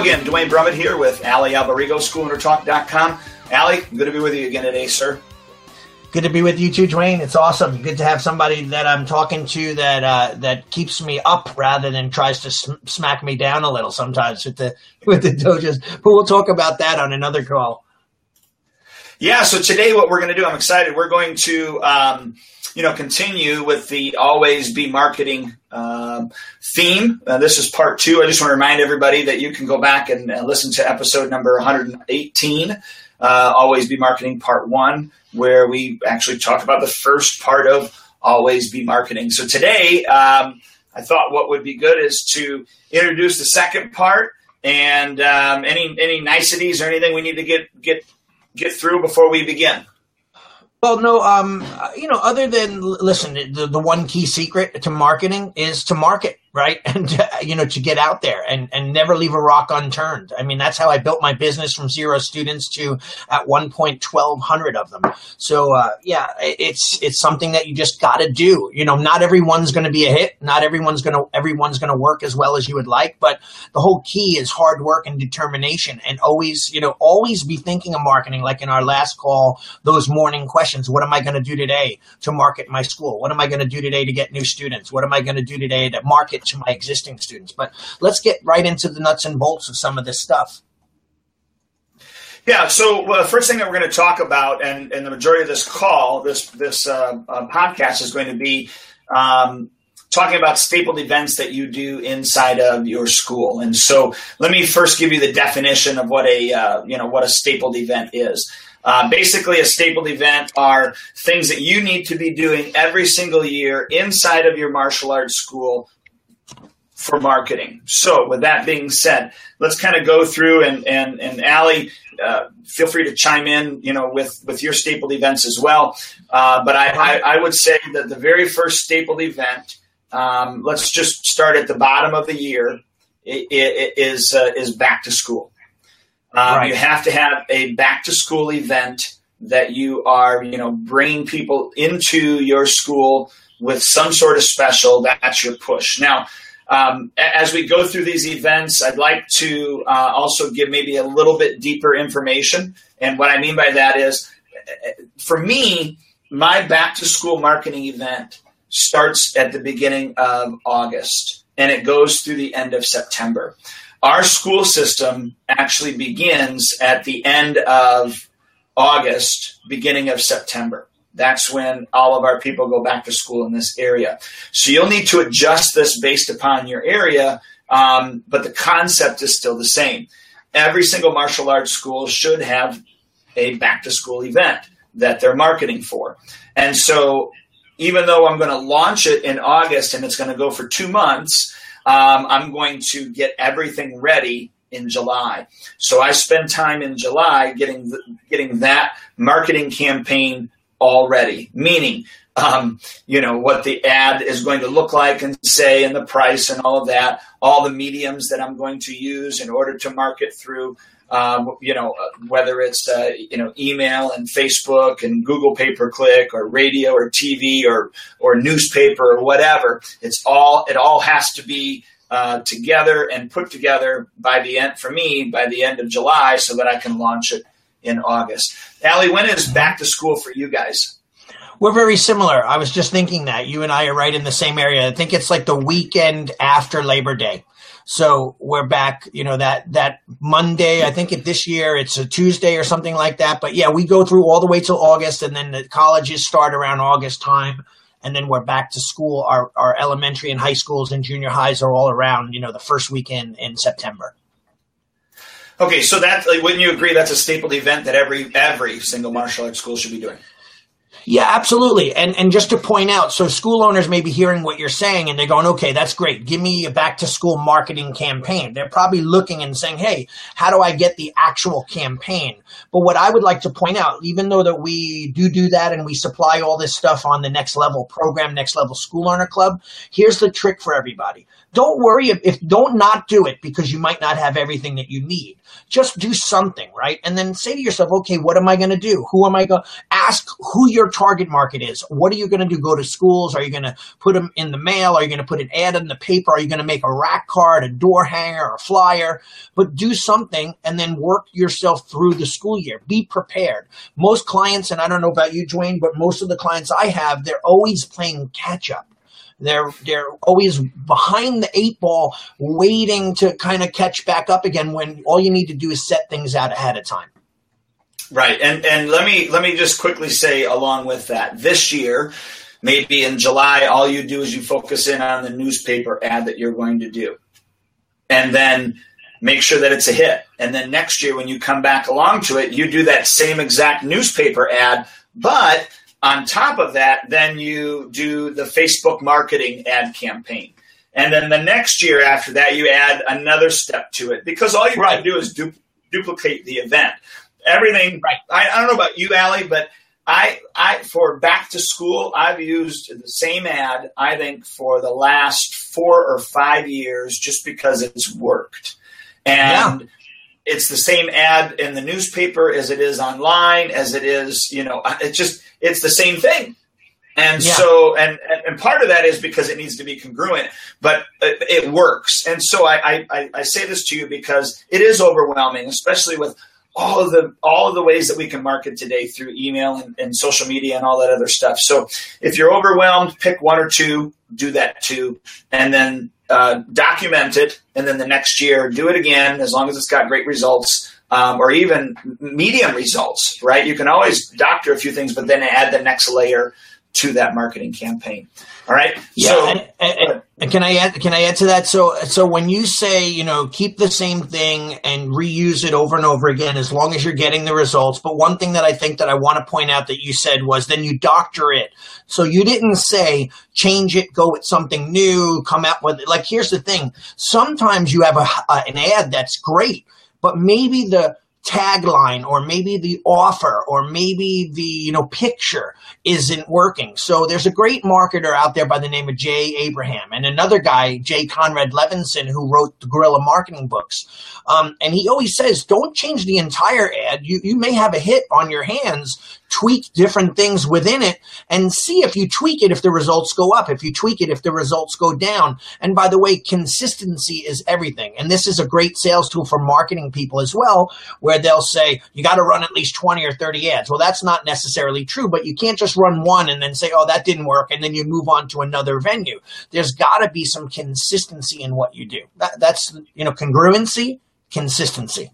Hello again, Duane Brumitt here with Allie Alberigo, SchoolOwnerTalk.com. Allie, good to be with you again today, sir. Good to be with you too, Duane. It's awesome. Good to have somebody that I'm talking to that uh, that keeps me up rather than tries to sm- smack me down a little sometimes with the with the dojos. But we'll talk about that on another call. Yeah. So today, what we're going to do, I'm excited. We're going to um, you know continue with the always be marketing um, theme. Uh, this is part two. I just want to remind everybody that you can go back and uh, listen to episode number 118. Uh, always be marketing part one where we actually talk about the first part of always be marketing. So today, um, I thought what would be good is to introduce the second part and um, any any niceties or anything we need to get get get through before we begin. Well, no, um, you know, other than listen, the, the one key secret to marketing is to market right? And you know, to get out there and and never leave a rock unturned. I mean, that's how I built my business from zero students to at one point twelve hundred of them. So uh, yeah, it's it's something that you just got to do. You know, not everyone's going to be a hit. Not everyone's going to everyone's going to work as well as you would like. But the whole key is hard work and determination, and always you know always be thinking of marketing. Like in our last call, those morning questions: What am I going to do today to market my school? What am I going to do today to get new students? What am I going to do today to market to my existing students. But let's get right into the nuts and bolts of some of this stuff. Yeah. So the first thing that we're going to talk about, and, and the majority of this call, this this uh, uh, podcast is going to be um, talking about stapled events that you do inside of your school. And so, let me first give you the definition of what a uh, you know what a stapled event is. Uh, basically, a stapled event are things that you need to be doing every single year inside of your martial arts school for marketing. So, with that being said, let's kind of go through and and and Allie, uh, feel free to chime in, you know, with with your stapled events as well. Uh, but I, I, I would say that the very first stapled event, um, let's just start at the bottom of the year, it, it is uh, is back to school. Um, right. You have to have a back to school event that you are, you know, bringing people into your school with some sort of special. That's your push. Now um, as we go through these events, I'd like to uh, also give maybe a little bit deeper information. And what I mean by that is, for me, my back to school marketing event starts at the beginning of August and it goes through the end of September. Our school system actually begins at the end of August, beginning of September. That's when all of our people go back to school in this area. So you'll need to adjust this based upon your area, um, but the concept is still the same. Every single martial arts school should have a back to school event that they're marketing for. And so even though I'm going to launch it in August and it's going to go for two months, um, I'm going to get everything ready in July. So I spend time in July getting getting that marketing campaign already, meaning, um, you know, what the ad is going to look like and say and the price and all of that, all the mediums that I'm going to use in order to market through. Um, you know, whether it's uh, you know email and Facebook and Google pay per click or radio or TV or or newspaper or whatever, it's all it all has to be uh, together and put together by the end for me by the end of July so that I can launch it in August. Allie, when is back to school for you guys? We're very similar. I was just thinking that you and I are right in the same area. I think it's like the weekend after Labor Day. So we're back, you know, that, that Monday, I think it, this year it's a Tuesday or something like that. But yeah, we go through all the way till August and then the colleges start around August time. And then we're back to school. Our, our elementary and high schools and junior highs are all around, you know, the first weekend in September. Okay, so that like, wouldn't you agree that's a stapled event that every every single martial arts school should be doing? Yeah, absolutely. And and just to point out, so school owners may be hearing what you're saying and they're going, okay, that's great. Give me a back to school marketing campaign. They're probably looking and saying, hey, how do I get the actual campaign? But what I would like to point out, even though that we do do that and we supply all this stuff on the next level program, next level school owner club, here's the trick for everybody. Don't worry if, if don't not do it because you might not have everything that you need. Just do something, right? And then say to yourself, okay, what am I going to do? Who am I going to ask who you're target market is. What are you going to do? Go to schools? Are you going to put them in the mail? Are you going to put an ad in the paper? Are you going to make a rack card, a door hanger, a flyer? But do something and then work yourself through the school year. Be prepared. Most clients, and I don't know about you, Duane, but most of the clients I have, they're always playing catch up. They're they're always behind the eight ball, waiting to kind of catch back up again. When all you need to do is set things out ahead of time. Right, and and let me let me just quickly say along with that, this year, maybe in July, all you do is you focus in on the newspaper ad that you're going to do, and then make sure that it's a hit. And then next year, when you come back along to it, you do that same exact newspaper ad, but on top of that, then you do the Facebook marketing ad campaign. And then the next year after that, you add another step to it because all you right. got to do is du- duplicate the event everything. Right. I, I don't know about you, Allie, but I, I for back to school, I've used the same ad. I think for the last four or five years, just because it's worked, and yeah. it's the same ad in the newspaper as it is online, as it is. You know, it's just it's the same thing. And yeah. so, and, and part of that is because it needs to be congruent, but it, it works. And so I, I, I say this to you because it is overwhelming, especially with all of the all of the ways that we can market today through email and, and, social media and all that other stuff. So if you're overwhelmed, pick one or two, do that too, and then uh, document it. And then the next year, do it again as long as it's got great results. Um, or even medium results, right? You can always doctor a few things, but then add the next layer to that marketing campaign. All right. Yeah. So, and, and, and uh, can I add? Can I add to that? So, so when you say you know keep the same thing and reuse it over and over again, as long as you're getting the results. But one thing that I think that I want to point out that you said was then you doctor it. So you didn't say change it, go with something new, come out with it. Like here's the thing: sometimes you have a, an ad that's great, but maybe the tagline or maybe the offer or maybe the you know picture isn't working. So there's a great marketer out there by the name of jay abraham and another guy jay conrad levinson who wrote the guerrilla marketing books. Um, and he always says don't change the entire ad. You, you may have a hit on your hands. Tweak different things within it and see if you tweak it if the results go up if you tweak it if the results go down. And by the way consistency is everything. And this is a great sales tool for marketing people as well where they'll say you got to run at least 20 or 30 ads. Well that's not necessarily true but you can't just run one and then say oh that didn't work and then you move on to another venue there's got to be some consistency in what you do that, that's you know congruency consistency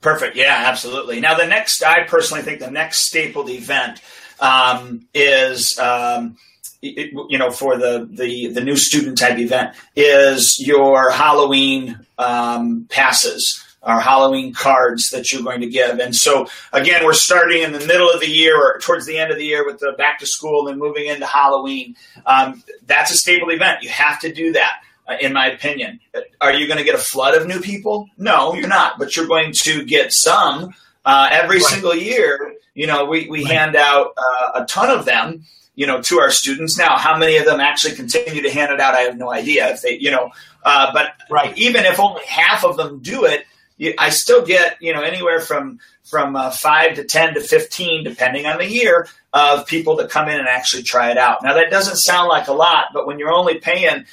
Perfect. Yeah, absolutely. Now, the next, I personally think the next stapled event um, is, um, it, you know, for the, the the new student type event is your Halloween um, passes our Halloween cards that you're going to give. And so, again, we're starting in the middle of the year or towards the end of the year with the back to school and moving into Halloween. Um, that's a staple event. You have to do that uh, in my opinion. Are you going to get a flood of new people? No, you're not, but you're going to get some uh, every right. single year. You know, we, we right. hand out uh, a ton of them, you know, to our students. Now, how many of them actually continue to hand it out? I have no idea. If they, you know, uh, but right. even if only half of them do it, you, I still get, you know, anywhere from from uh, five to ten to fifteen, depending on the year, of people that come in and actually try it out. Now, that doesn't sound like a lot, but when you're only paying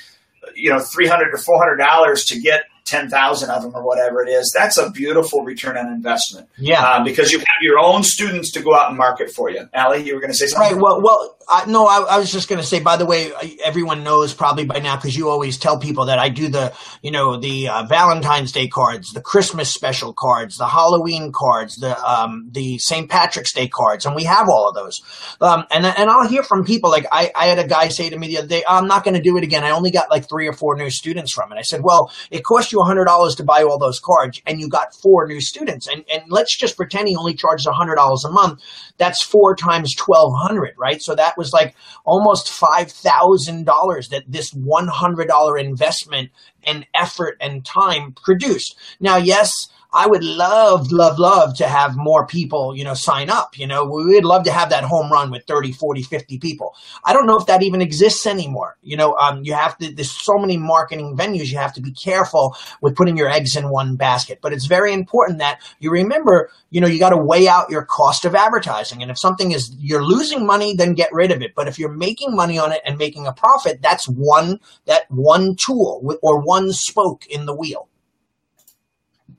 you know, 300 to $400 to get 10,000 of them or whatever it is, that's a beautiful return on investment. Yeah. Uh, because you have your own students to go out and market for you. Allie, you were going to say something? Right. Well, well, I, no, I, I was just going to say, by the way, everyone knows probably by now because you always tell people that I do the, you know, the uh, Valentine's Day cards, the Christmas special cards, the Halloween cards, the um, the St. Patrick's Day cards, and we have all of those. Um, and and I'll hear from people like I, I had a guy say to me the other day, I'm not going to do it again. I only got like three or four new students from it. I said, well, it cost you hundred dollars to buy all those cards, and you got four new students. And and let's just pretend he only charges hundred dollars a month. That's four times twelve hundred, right? So that was like almost $5,000 that this $100 investment and effort and time produced. Now, yes, I would love, love, love to have more people, you know, sign up. You know, we would love to have that home run with 30, 40, 50 people. I don't know if that even exists anymore. You know, um, you have to, there's so many marketing venues. You have to be careful with putting your eggs in one basket. But it's very important that you remember, you know, you got to weigh out your cost of advertising. And if something is, you're losing money, then get rid of it. But if you're making money on it and making a profit, that's one, that one tool or one spoke in the wheel.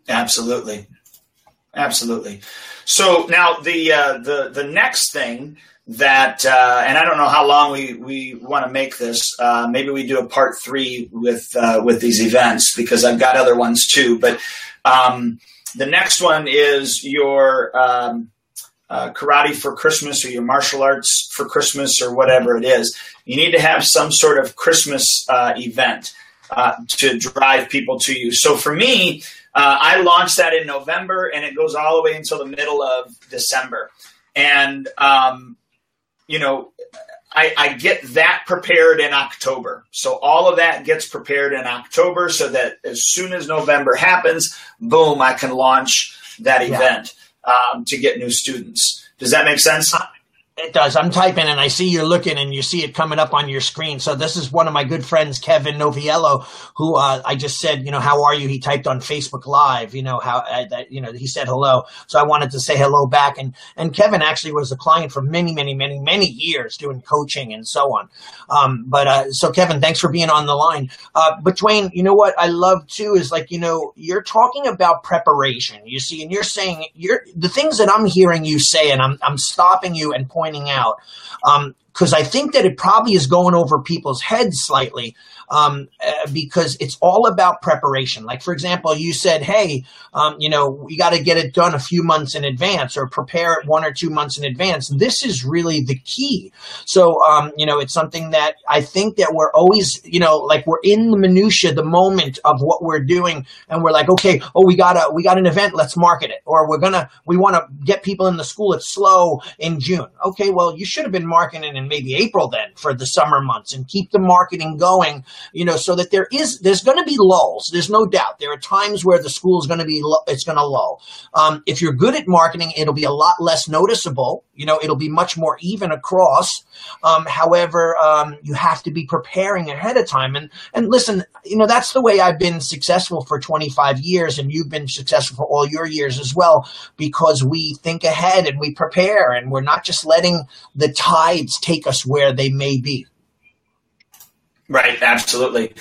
Absolutely, absolutely. So now the uh, the the next thing that, uh, and I don't know how long we we want to make this. Uh, maybe we do a part three with uh, with these events because I've got other ones too. But um, the next one is your um, uh, karate for Christmas or your martial arts for Christmas or whatever it is. You need to have some sort of Christmas uh, event uh, to drive people to you. So for me, uh, I launched that in November and it goes all the way until the middle of December. And, um, you know, I, I, get that prepared in October. So all of that gets prepared in October so that as soon as November happens, boom, I can launch that event um, to get new students. Does that make sense? It does. I'm typing and I see you're looking and you see it coming up on your screen. So this is one of my good friends, Kevin Noviello, who uh, I just said, you know, how are you? He typed on Facebook Live, you know, how, uh, that, you know, he said hello. So I wanted to say hello back. And, and Kevin actually was a client for many, many, many, many years doing coaching and so on. Um, but uh, so Kevin, thanks for being on the line. Uh, but Duane, you know what I love too is like, you know, you're talking about preparation, you see, and you're saying you're the things that I'm hearing you say, and I'm, I'm stopping you and pointing pointing out. Um, because I think that it probably is going over people's heads slightly um, uh, because it's all about preparation. Like, for example, you said, hey, um, you know, we got to get it done a few months in advance or prepare it one or two months in advance. This is really the key. So, um, you know, it's something that I think that we're always, you know, like we're in the minutia, the moment of what we're doing, and we're like, okay, oh, we got a, we got an event, let's market it, or we're gonna, we want to get people in the school. It's slow in June. Okay, well, you should have been marketing in maybe April then for the summer months and keep the marketing going you know, so that there is, there's going to be lulls. There's no doubt. There are times where the school is going to be, it's going to lull. Um, if you're good at marketing, it'll be a lot less noticeable. You know, it'll be much more even across. Um, however, um, you have to be preparing ahead of time. And, and listen, you know, that's the way I've been successful for 25 years and you've been successful for all your years as well, because we think ahead and we prepare and we're not just letting the tides take us where they may be. Right, absolutely.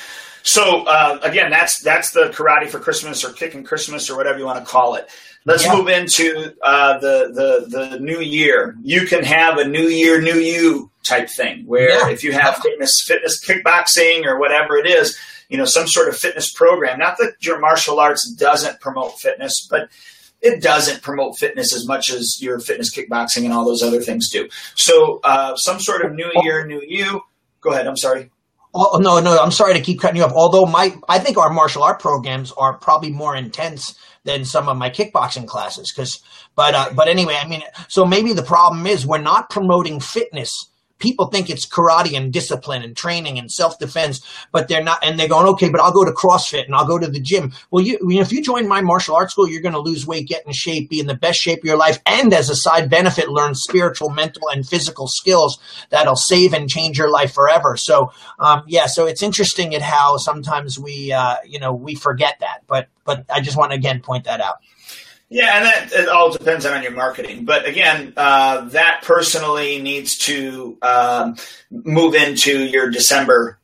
So uh, again, that's that's the karate for Christmas or kicking Christmas or whatever you want to call it. Let's yeah. move into uh, the the the new year. You can have a new year, new you type thing where yeah. if you have fitness fitness kickboxing or whatever it is, you know, some sort of fitness program. Not that your martial arts doesn't promote fitness, but it doesn't promote fitness as much as your fitness kickboxing and all those other things do. So uh, some sort of new year, new you. Go ahead. I'm sorry. Oh, no, no, I'm sorry to keep cutting you off. Although my, I think our martial art programs are probably more intense than some of my kickboxing classes. Cause, but, uh, but anyway, I mean, so maybe the problem is we're not promoting fitness people think it's karate and discipline and training and self-defense, but they're not, and they're going, okay, but I'll go to CrossFit and I'll go to the gym. Well, you, if you join my martial arts school, you're going to lose weight, get in shape, be in the best shape of your life, and as a side benefit, learn spiritual, mental, and physical skills that'll save and change your life forever. So, um, yeah, so it's interesting at how sometimes we, uh, you know, we forget that, but, but I just want to again point that out. Yeah, and that it all depends on your marketing. But again, uh, that personally needs to um, move into your December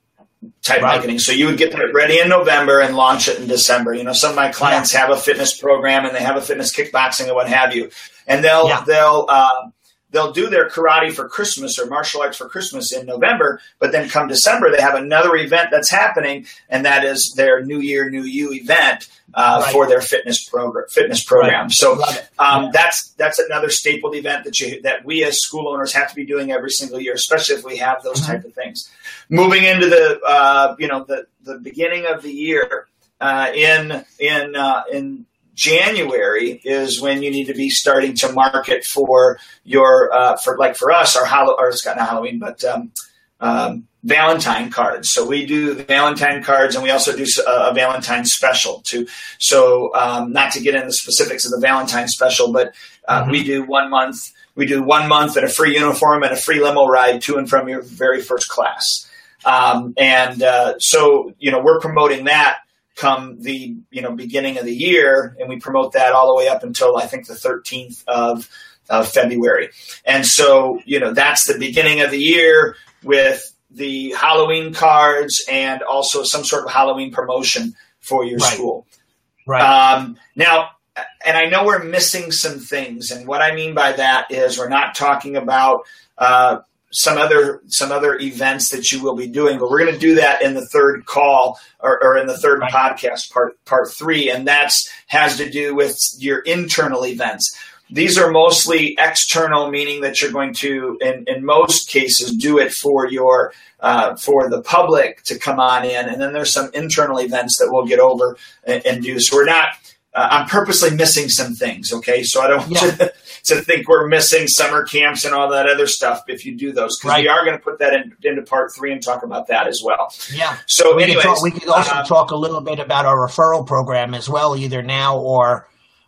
type right. marketing. So you would get it ready in November and launch it in December. You know, some of my clients yeah. have a fitness program and they have a fitness kickboxing and what have you, and they'll yeah. they'll. Uh, they'll do their karate for Christmas or martial arts for Christmas in November, but then come December, they have another event that's happening, and that is their New Year, New You event uh, right. for their fitness program. Fitness program. Right. So um, yeah. that's that's another stapled event that you that we as school owners have to be doing every single year, especially if we have those mm-hmm. type of things. Moving into the uh, you know the the beginning of the year uh, in in uh, in January is when you need to be starting to market for your uh, for like for us our Hall- or it's got not Halloween but um, um, Valentine cards. So we do Valentine cards, and we also do a, Valentine special too. So um, not to get into the specifics of the Valentine special, but uh, mm-hmm. we do one month. We do one month and a free uniform and a free limo ride to and from your very first class. Um, and uh, so you know we're promoting that come the you know beginning of the year, and we promote that all the way up until I think the 13th of of February. And so, you know, that's the beginning of the year with the Halloween cards and also some sort of Halloween promotion for your right. school. Right. Um, now, and I know we're missing some things, and what I mean by that is we're not talking about uh, some other some other events that you will be doing, but we're going to do that in the third call or, or in the third right. podcast part part three, and that's has to do with your internal events. These are mostly external, meaning that you're going to, in, in most cases, do it for your uh, for the public to come on in, and then there's some internal events that we'll get over and, and do. So we're not. Uh, I'm purposely missing some things. Okay, so I don't yeah. to, think we're missing summer camps and all that other stuff. If you do those, because right. we are going to put that in, into part three and talk about that as well. Yeah. So, we anyways, could talk, we could also um, talk a little bit about our referral program as well, either now or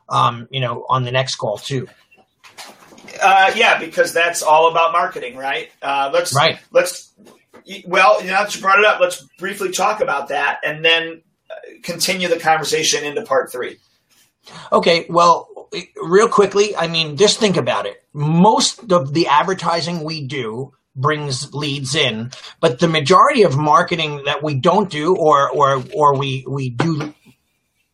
um, you know, on the next call too. Uh, yeah, because that's all about marketing, right? Uh, let's right. Let's well, you know, that you brought it up. Let's briefly talk about that, and then uh, continue the conversation into part three. Okay. Well, real quickly, I mean, just think about it. Most of the advertising we do brings leads in, but the majority of marketing that we don't do, or or or we we do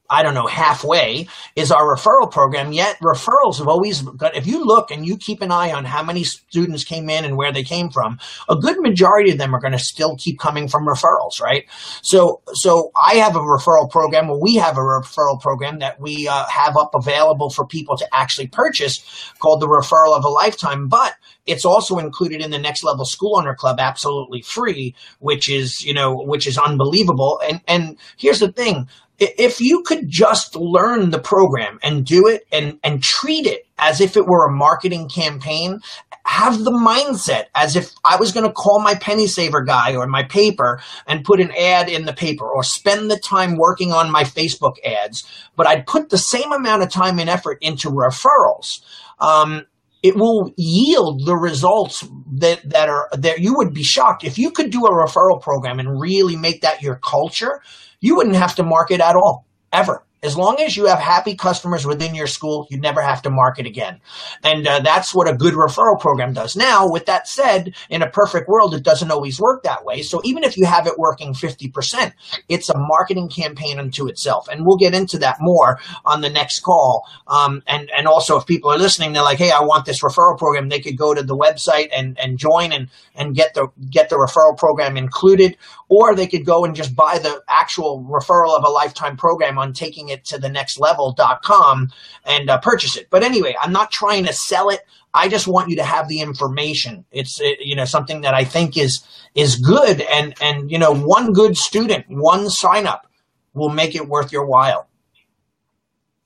I don't know, halfway is our referral program. Yet referrals have always got, if you look and you keep an eye on how many students came in and where they came from, a good majority of them are going to still keep coming from referrals, right? So, so I have a referral program, well, we have a referral program that we uh, have up available for people to actually purchase called the referral of a lifetime. But it's also included in the next level school owner club absolutely free which is you know which is unbelievable and and here's the thing if you could just learn the program and do it and, and treat it as if it were a marketing campaign, have the mindset as if I was going to call my penny saver guy or my paper and put an ad in the paper or spend the time working on my Facebook ads, but I'd put the same amount of time and effort into referrals. Um, it will yield the results that, that are that you would be shocked if you could do a referral program and really make that your culture you wouldn't have to market at all, ever. As long as you have happy customers within your school, you never have to market again. And uh, that's what a good referral program does. Now, with that said, in a perfect world, it doesn't always work that way. So even if you have it working 50%, it's a marketing campaign unto itself. And we'll get into that more on the next call. Um, and, and also if people are listening, they're like, Hey, I want this referral program. They could go to the website and, and join and, and get the, get the referral program included, or they could go and just buy the actual referral of a lifetime program on taking it to the next level.com and uh, purchase it. But anyway, I'm not trying to sell it. I just want you to have the information. It's it, you know something that I think is is good and and you know one good student, one sign up will make it worth your while.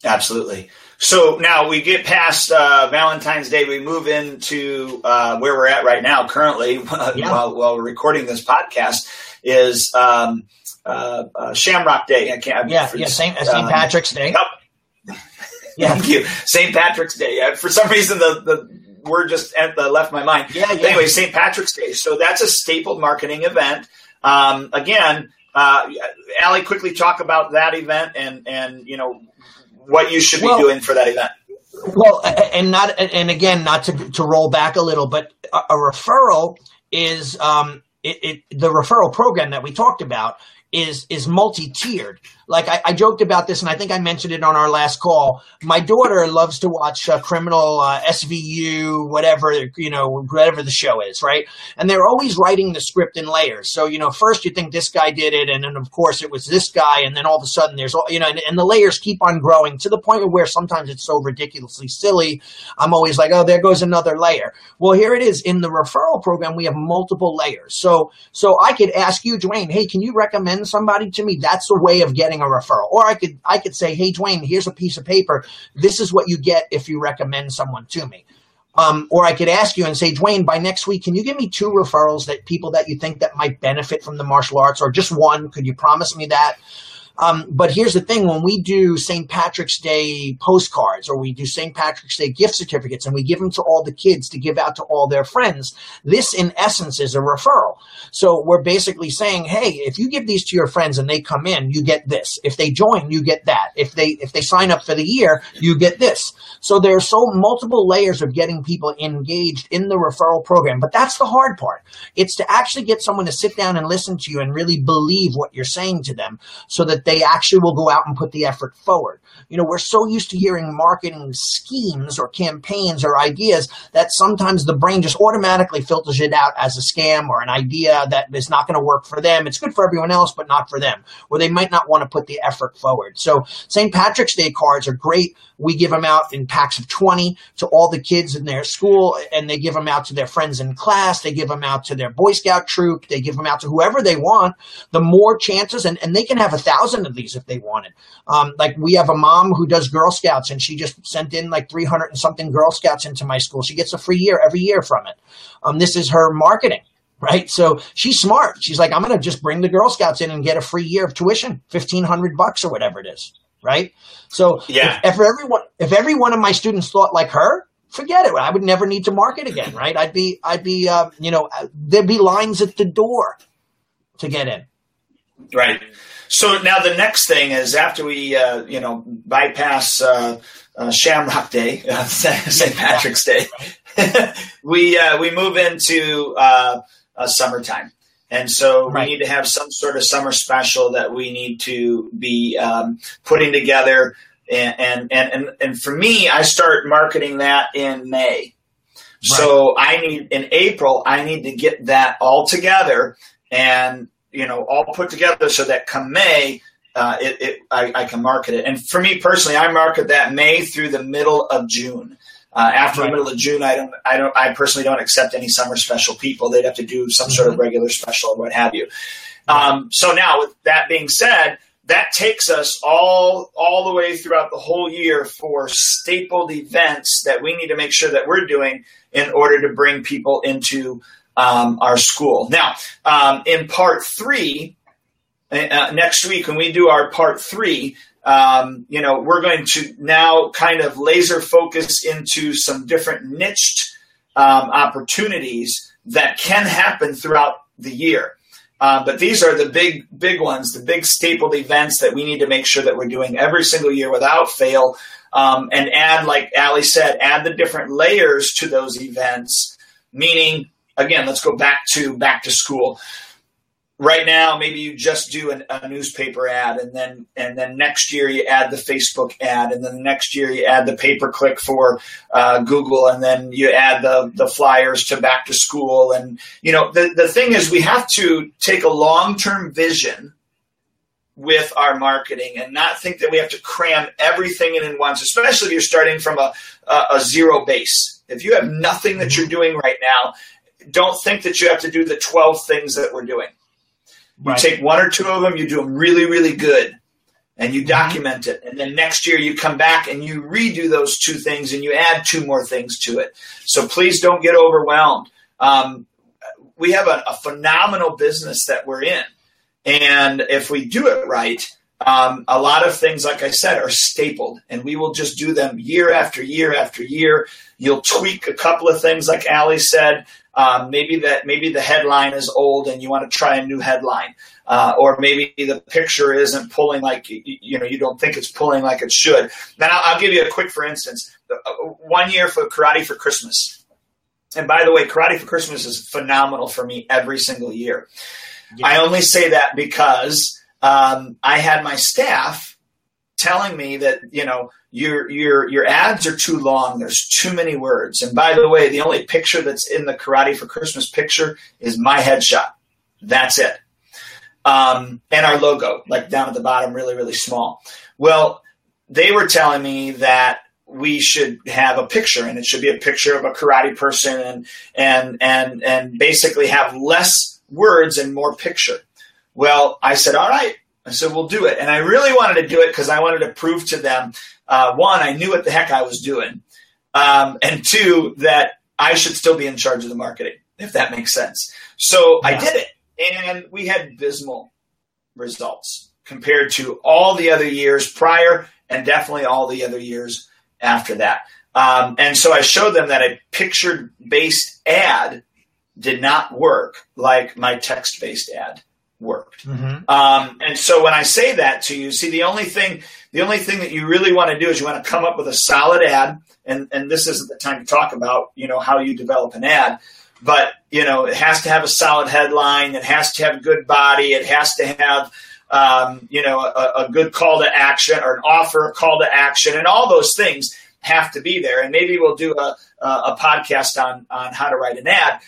Absolutely. So now we get past uh, Valentine's Day. We move into uh, where we're at right now, currently, yeah. while, while we're recording this podcast, is um, uh, uh, Shamrock Day. I can't. Yeah, yeah. Saint, St. Um, Patrick's Day. Yep. Yeah. Thank you. St. Patrick's Day. Uh, for some reason, the the word just the, left my mind. Yeah, yeah. Anyway, St. Patrick's Day. So that's a staple marketing event. Um, again, uh, Allie, quickly talk about that event and and you know what you should well, be doing for that event. Well, and not and again, not to to roll back a little, but a, a referral is um, it, it, the referral program that we talked about is is multi-tiered. Like I, I, joked about this, and I think I mentioned it on our last call. My daughter loves to watch uh, criminal uh, SVU, whatever you know, whatever the show is, right? And they're always writing the script in layers. So you know, first you think this guy did it, and then of course it was this guy, and then all of a sudden there's all you know, and, and the layers keep on growing to the point where sometimes it's so ridiculously silly. I'm always like, oh, there goes another layer. Well, here it is in the referral program. We have multiple layers. So so I could ask you, Duane, hey, can you recommend somebody to me? That's a way of getting a referral. Or I could I could say, hey Duane, here's a piece of paper. This is what you get if you recommend someone to me. Um, or I could ask you and say, Duane, by next week, can you give me two referrals that people that you think that might benefit from the martial arts, or just one? Could you promise me that? Um, but here's the thing: when we do St. Patrick's Day postcards or we do St. Patrick's Day gift certificates, and we give them to all the kids to give out to all their friends, this in essence is a referral. So we're basically saying, hey, if you give these to your friends and they come in, you get this. If they join, you get that. If they if they sign up for the year, you get this. So there are so multiple layers of getting people engaged in the referral program. But that's the hard part. It's to actually get someone to sit down and listen to you and really believe what you're saying to them, so that they actually will go out and put the effort forward. You know, we're so used to hearing marketing schemes or campaigns or ideas that sometimes the brain just automatically filters it out as a scam or an idea that is not going to work for them. It's good for everyone else, but not for them, or they might not want to put the effort forward. So St. Patrick's Day cards are great. We give them out in packs of 20 to all the kids in their school, and they give them out to their friends in class. They give them out to their Boy Scout troop. They give them out to whoever they want. The more chances, and, and they can have a thousand of these if they wanted. Um, like we have a mom who does Girl Scouts, and she just sent in like 300 and something Girl Scouts into my school. She gets a free year every year from it. Um, this is her marketing right? So she's smart. She's like, I'm going to just bring the Girl Scouts in and get a free year of tuition, fifteen hundred bucks or whatever it is, right? So yeah. if, if everyone, if every one of my students thought like her, forget it. I would never need to market again, right? I'd be, I'd be, uh, you know, there'd be lines at the door to get in. Right. So now the next thing is after we, uh, you know, bypass uh, uh, Shamrock Day, St. Patrick's Day, we uh, we move into uh, summertime, and so right. we need to have some sort of summer special that we need to be um, putting together. And, and and and for me, I start marketing that in May. Right. So I need in April, I need to get that all together and you know all put together so that come May, uh, it, it I, I, can market it. And for me personally, I market that May through the middle of June. Uh, after right. the middle of June, I don't, I don't, I personally don't accept any summer special people. They'd have to do some mm-hmm. sort of mm-hmm. regular special or what have you. Um, so now, with that being said, that takes us all all the way throughout the whole year for stapled events that we need to make sure that we're doing in order to bring people into um, our school. Now, um, in part three, uh, next week when we do our part three, um, you know, we're going to now kind of laser focus into some different niched um, opportunities that can happen throughout the year. Uh, but these are the big, big ones, the big stapled events that we need to make sure that we're doing every single year without fail. Um, and add, like Allie said, add the different layers to those events, meaning again, let's go back to back to school. Right now, maybe you just do an, a newspaper ad, and then and then next year you add the Facebook ad, and then the next year you add the pay per click for uh, Google, and then you add the the flyers to back to school. And you know the the thing is, we have to take a long term vision with our marketing and not think that we have to cram everything in in once, especially if you're starting from a, a, a, zero base. If you have nothing that you're doing right now, don't think that you have to do the 12 things that we're doing. You right. take one or two of them, you do them really, really good, and you mm-hmm. document it. And then next year you come back and you redo those two things and you add two more things to it. So please don't get overwhelmed. Um, we have a, a phenomenal business that we're in. And if we do it right, um, a lot of things, like I said, are stapled, and we will just do them year after year after year. You'll tweak a couple of things, like Allie said. Um, maybe that maybe the headline is old, and you want to try a new headline, uh, or maybe the picture isn't pulling like you know you don't think it's pulling like it should. Then I'll, I'll give you a quick, for instance, uh, one year for Karate for Christmas. And by the way, Karate for Christmas is phenomenal for me every single year. Yeah. I only say that because um, I had my staff telling me that you know your your your ads are too long. There's too many words. And by the way, the only picture that's in the Karate for Christmas picture is my headshot. That's it. Um, and our logo, like down at the bottom, really really small. Well, they were telling me that we should have a picture and it should be a picture of a karate person and and and and basically have less words and more picture well, I said, all right. I said, we'll do it. And I really wanted to do it because I wanted to prove to them uh, one, I knew what the heck I was doing. um, and two that I should still be in charge of the marketing, if that makes sense. So yeah. I did it, and we had dismal results compared to all the other years prior, and definitely all the other years after that. Um, and so I showed them that a picture based ad did not work like my text based ad worked. Mm-hmm. Um, and so when I say that to you, see the only thing the only thing that you really want to do is you want to come up with a solid ad, and and this isn't the time to talk about you know how you develop an ad, but you know it has to have a solid headline, it has to have a good body, it has to have um, you know a, a good call to action or an offer, a call to action, and all those things have to be there. And maybe we'll do a, a podcast on on how to write an ad.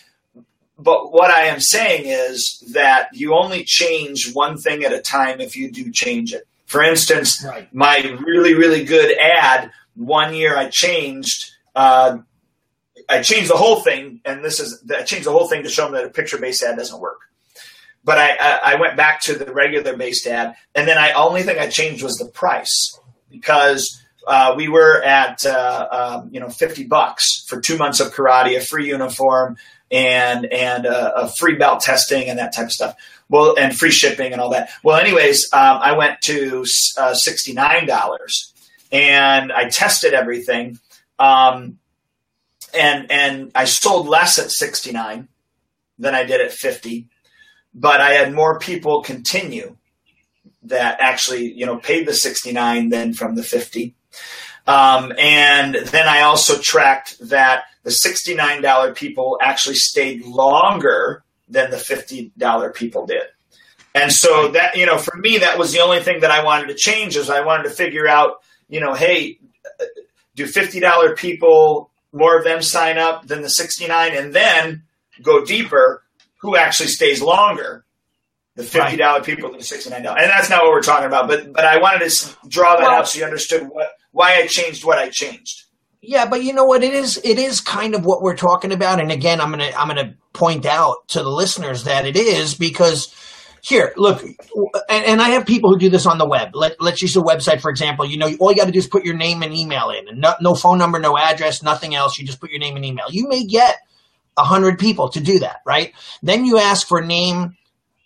But what I am saying is that you only change one thing at a time if you do change it. For instance, right. my really really good ad one year I changed. Uh, I changed the whole thing, and this is I changed the whole thing to show them that a picture based ad doesn't work. But I, I, I went back to the regular based ad, and then I only thing I changed was the price because uh, we were at uh, um, you know fifty bucks for two months of karate, a free uniform, and and a, free belt testing and that type of stuff. Well, and free shipping and all that. Well, anyways, um, I went to uh, sixty nine dollars, and I tested everything, um, and and I sold less at sixty nine than I did at fifty, but I had more people continue that actually you know paid the sixty nine than from the fifty. Um, and then I also tracked that the $69 people actually stayed longer than the $50 people did. And so that, you know, for me, that was the only thing that I wanted to change is I wanted to figure out, you know, hey, do $50 people, more of them sign up than the 69 and then go deeper, who actually stays longer? The $50 right. people to the $69. And that's not what we're talking about. But, but I wanted to draw that well, out so you understood what, why I changed what I changed. Yeah, but you know what? It is it is kind of what we're talking about. And again, I'm gonna I'm gonna point out to the listeners that it is because here, look, and, and I have people who do this on the web. Let, let's use a website, for example. You know, all you got to do is put your name and email in, and no, no phone number, no address, nothing else. You just put your name and email. You may get a hundred people to do that, right? Then you ask for name,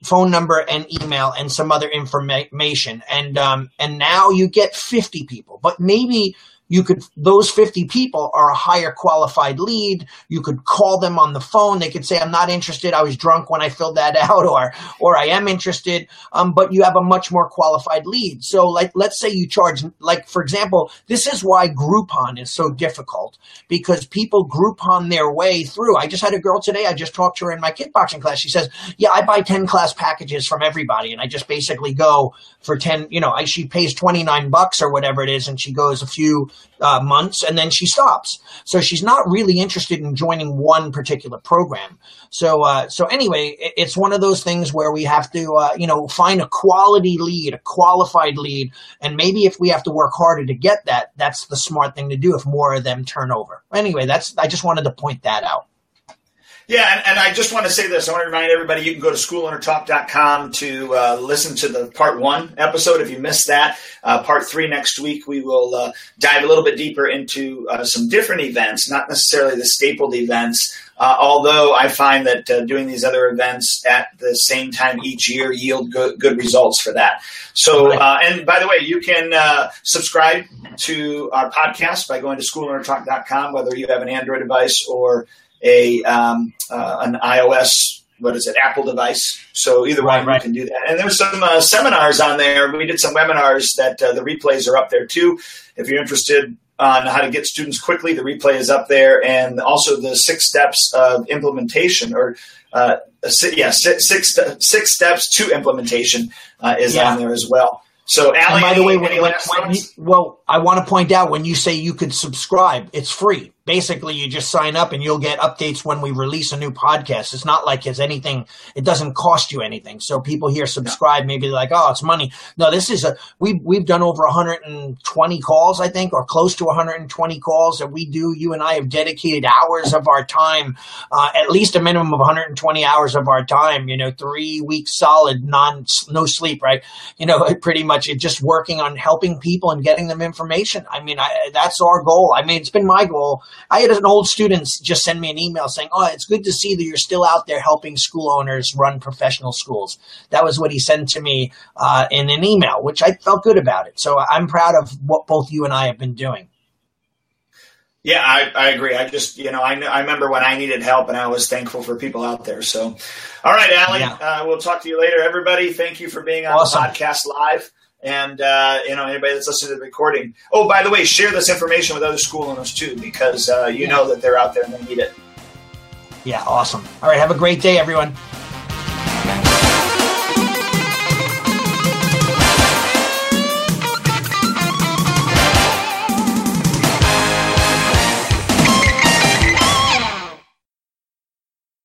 phone number, and email, and some other information, and um, and now you get fifty people. But maybe you could those 50 people are a higher qualified lead. You could call them on the phone. They could say i'm not interested. I was drunk when i filled that out or or i am interested. Um, but you have a much more qualified lead. So like let's say you charge like for example this is why groupon is so difficult because people groupon their way through. I just had a girl today i just talked to her in my kickboxing class. She says yeah i buy 10 class packages from everybody and i just basically go for 10 you know I, she pays 29 bucks or whatever it is and she goes a few uh, months and then she stops. So she's not really interested in joining one particular program. So, uh, so anyway, it's one of those things where we have to, uh, you know, find a quality lead, a qualified lead, and maybe if we have to work harder to get that, that's the smart thing to do if more of them turn over. Anyway, that's I just wanted to point that out. Yeah, and, and, I just want to say this. I want to remind everybody you can go to schoolownertalk.com to uh, listen to the part one episode if you missed that. Uh, part three next week, we will uh, dive a little bit deeper into uh, some different events, not necessarily the stapled events, uh, although I find that uh, doing these other events at the same time each year yield good, good results for that. So, and by the way, you can subscribe to our podcast by going to schoolownertalk.com, whether you have an Android device or a um, uh, an iOS what is it Apple device. So either right, one right. you can do that. And there's some uh, seminars on there. We did some webinars that uh, the replays are up there too. If you're interested on how to get students quickly, the replay is up there, and also the six steps of implementation or uh, yeah, six, six, six steps to implementation uh, is yeah. on there as well. So, Allie, by the way, when, when, when well, I want to point out when you say you could subscribe, it's free basically you just sign up and you'll get updates when we release a new podcast. It's not like it's anything, it doesn't cost you anything. So people here subscribe, maybe like, oh, it's money. No, this is a, we, we've done over 120 calls, I think, or close to 120 calls that we do. You and I have dedicated hours of our time, uh, at least a minimum of 120 hours of our time, you know, three weeks solid, non, no sleep, right? You know, pretty much just working on helping people and getting them information. I mean, I, that's our goal. I mean, it's been my goal I had an old student just send me an email saying, "Oh, it's good to see that you're still out there helping school owners run professional schools." That was what he sent to me uh, in an email, which I felt good about it. So I'm proud of what both you and I have been doing. Yeah, I, I agree. I just, you know, I, I remember when I needed help and I was thankful for people out there. So, all right, Allie, yeah. uh, we'll talk to you later. Everybody, thank you for being on awesome. the podcast live and uh, you know anybody that's listening to the recording. Oh, by the way, share this information with other school owners too, because uh, you yeah. know that they're out there and they need it. Yeah, awesome. All right, have a great day, everyone.